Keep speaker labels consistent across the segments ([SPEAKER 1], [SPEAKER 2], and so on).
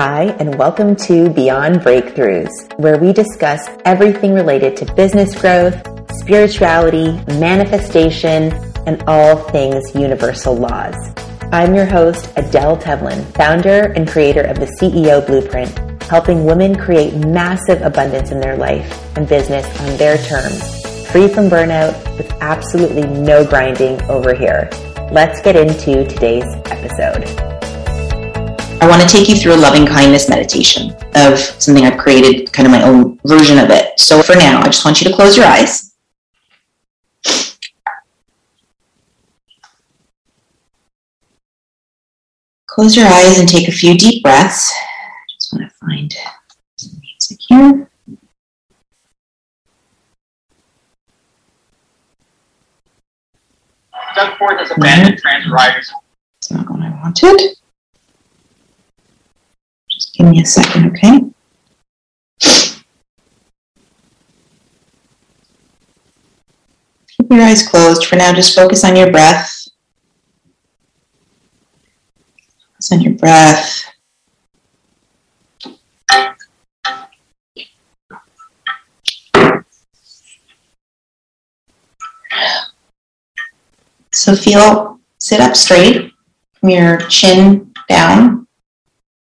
[SPEAKER 1] Hi, and welcome to Beyond Breakthroughs, where we discuss everything related to business growth, spirituality, manifestation, and all things universal laws. I'm your host, Adele Tevlin, founder and creator of the CEO Blueprint, helping women create massive abundance in their life and business on their terms, free from burnout, with absolutely no grinding over here. Let's get into today's episode.
[SPEAKER 2] I want to take you through a loving kindness meditation of something I've created, kind of my own version of it. So for now, I just want you to close your eyes. Close your eyes and take a few deep breaths. Just want to find some music here.
[SPEAKER 3] Doug Ford has abandoned transit riders.
[SPEAKER 2] It's not what I wanted. Give me a second, okay? Keep your eyes closed. For now, just focus on your breath. Focus on your breath. So feel, sit up straight from your chin down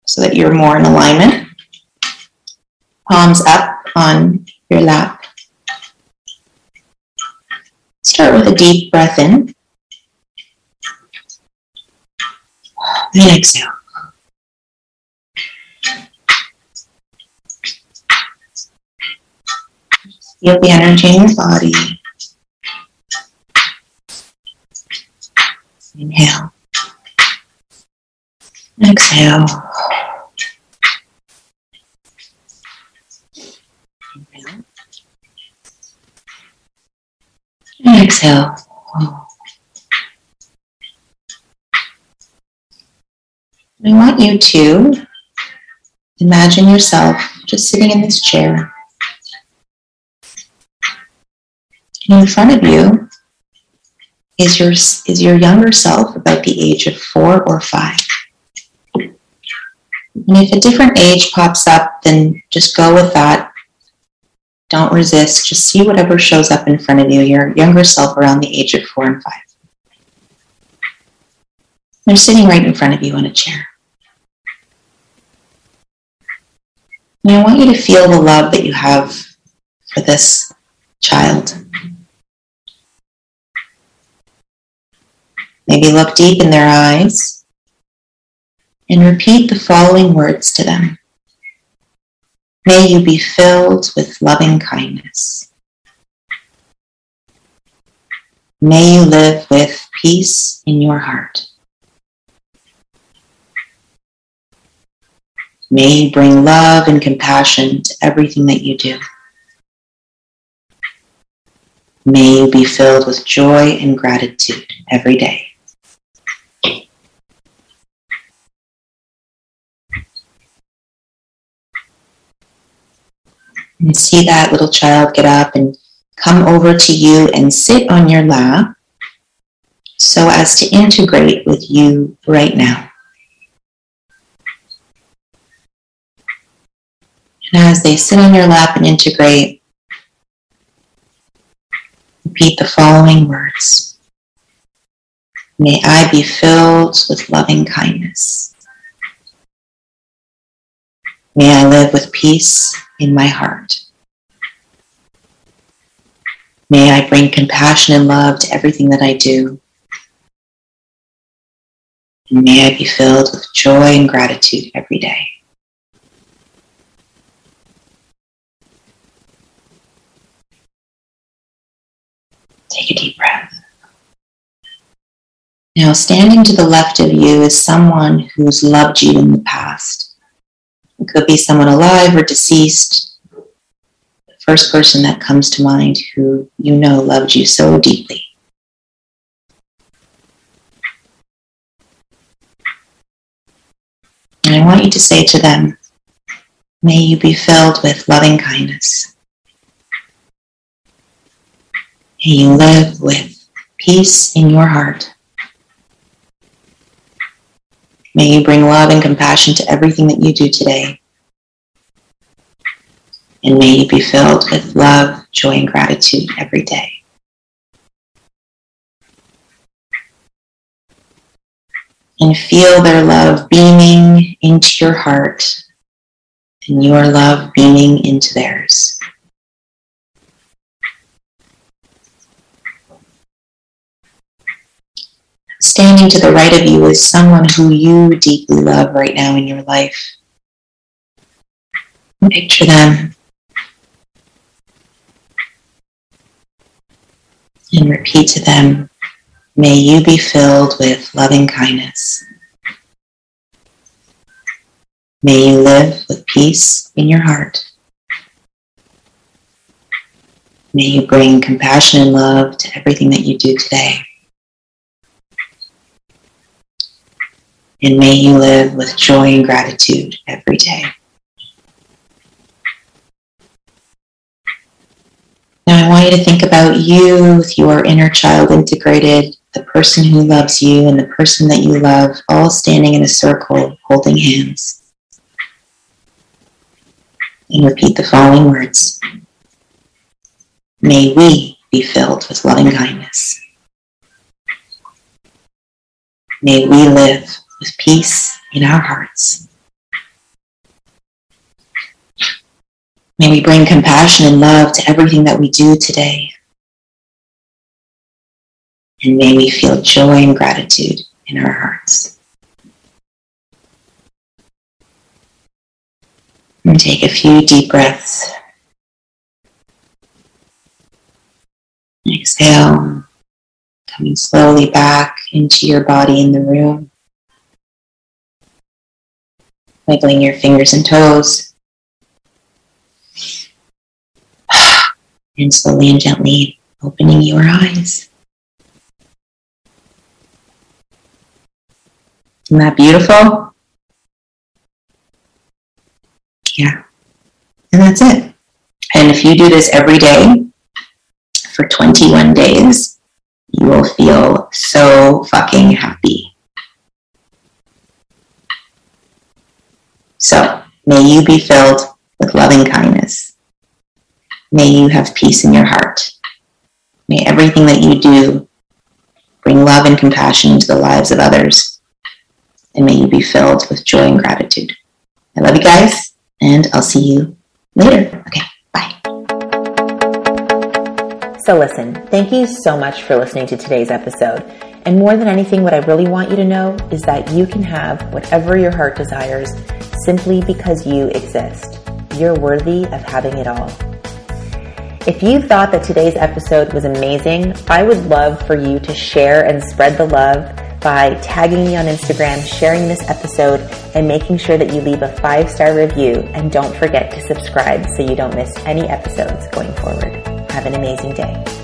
[SPEAKER 2] so that you're more in alignment. Palms up on your lap. Start with a deep breath in. And exhale. Feel the energy in your body. Inhale. Exhale. And exhale. I want you to imagine yourself just sitting in this chair. And in front of you is your, is your younger self about the age of four or five. And if a different age pops up, then just go with that. Don't resist. Just see whatever shows up in front of you, your younger self around the age of four and five. They're sitting right in front of you on a chair. And I want you to feel the love that you have for this child. Maybe look deep in their eyes and repeat the following words to them. May you be filled with loving kindness. May you live with peace in your heart. May you bring love and compassion to everything that you do. May you be filled with joy and gratitude every day. And see that little child get up and come over to you and sit on your lap so as to integrate with you right now. And as they sit on your lap and integrate, repeat the following words. May I be filled with loving kindness. May I live with peace in my heart. May I bring compassion and love to everything that I do. And may I be filled with joy and gratitude every day. Take a deep breath. Now, standing to the left of you is someone who's loved you in the past. It could be someone alive or deceased. The first person that comes to mind who you know loved you so deeply. And I want you to say to them, May you be filled with loving kindness. May you live with peace in your heart. May you bring love and compassion to everything that you do today. And may you be filled with love, joy, and gratitude every day. And feel their love beaming into your heart and your love beaming into theirs. Standing to the right of you is someone who you deeply love right now in your life. Picture them and repeat to them, may you be filled with loving kindness. May you live with peace in your heart. May you bring compassion and love to everything that you do today. And may you live with joy and gratitude every day. Now, I want you to think about you with your inner child integrated, the person who loves you and the person that you love, all standing in a circle holding hands. And repeat the following words May we be filled with loving kindness. May we live with peace in our hearts. May we bring compassion and love to everything that we do today. And may we feel joy and gratitude in our hearts. And take a few deep breaths. Exhale, coming slowly back into your body in the room. Wiggling your fingers and toes. and slowly and gently opening your eyes. Isn't that beautiful? Yeah. And that's it. And if you do this every day for 21 days, you will feel so fucking happy. So, may you be filled with loving kindness May you have peace in your heart. May everything that you do bring love and compassion into the lives of others. And may you be filled with joy and gratitude. I love you guys, and I'll see you later. Okay, bye.
[SPEAKER 1] So, listen, thank you so much for listening to today's episode. And more than anything, what I really want you to know is that you can have whatever your heart desires simply because you exist. You're worthy of having it all. If you thought that today's episode was amazing, I would love for you to share and spread the love by tagging me on Instagram, sharing this episode, and making sure that you leave a five star review. And don't forget to subscribe so you don't miss any episodes going forward. Have an amazing day.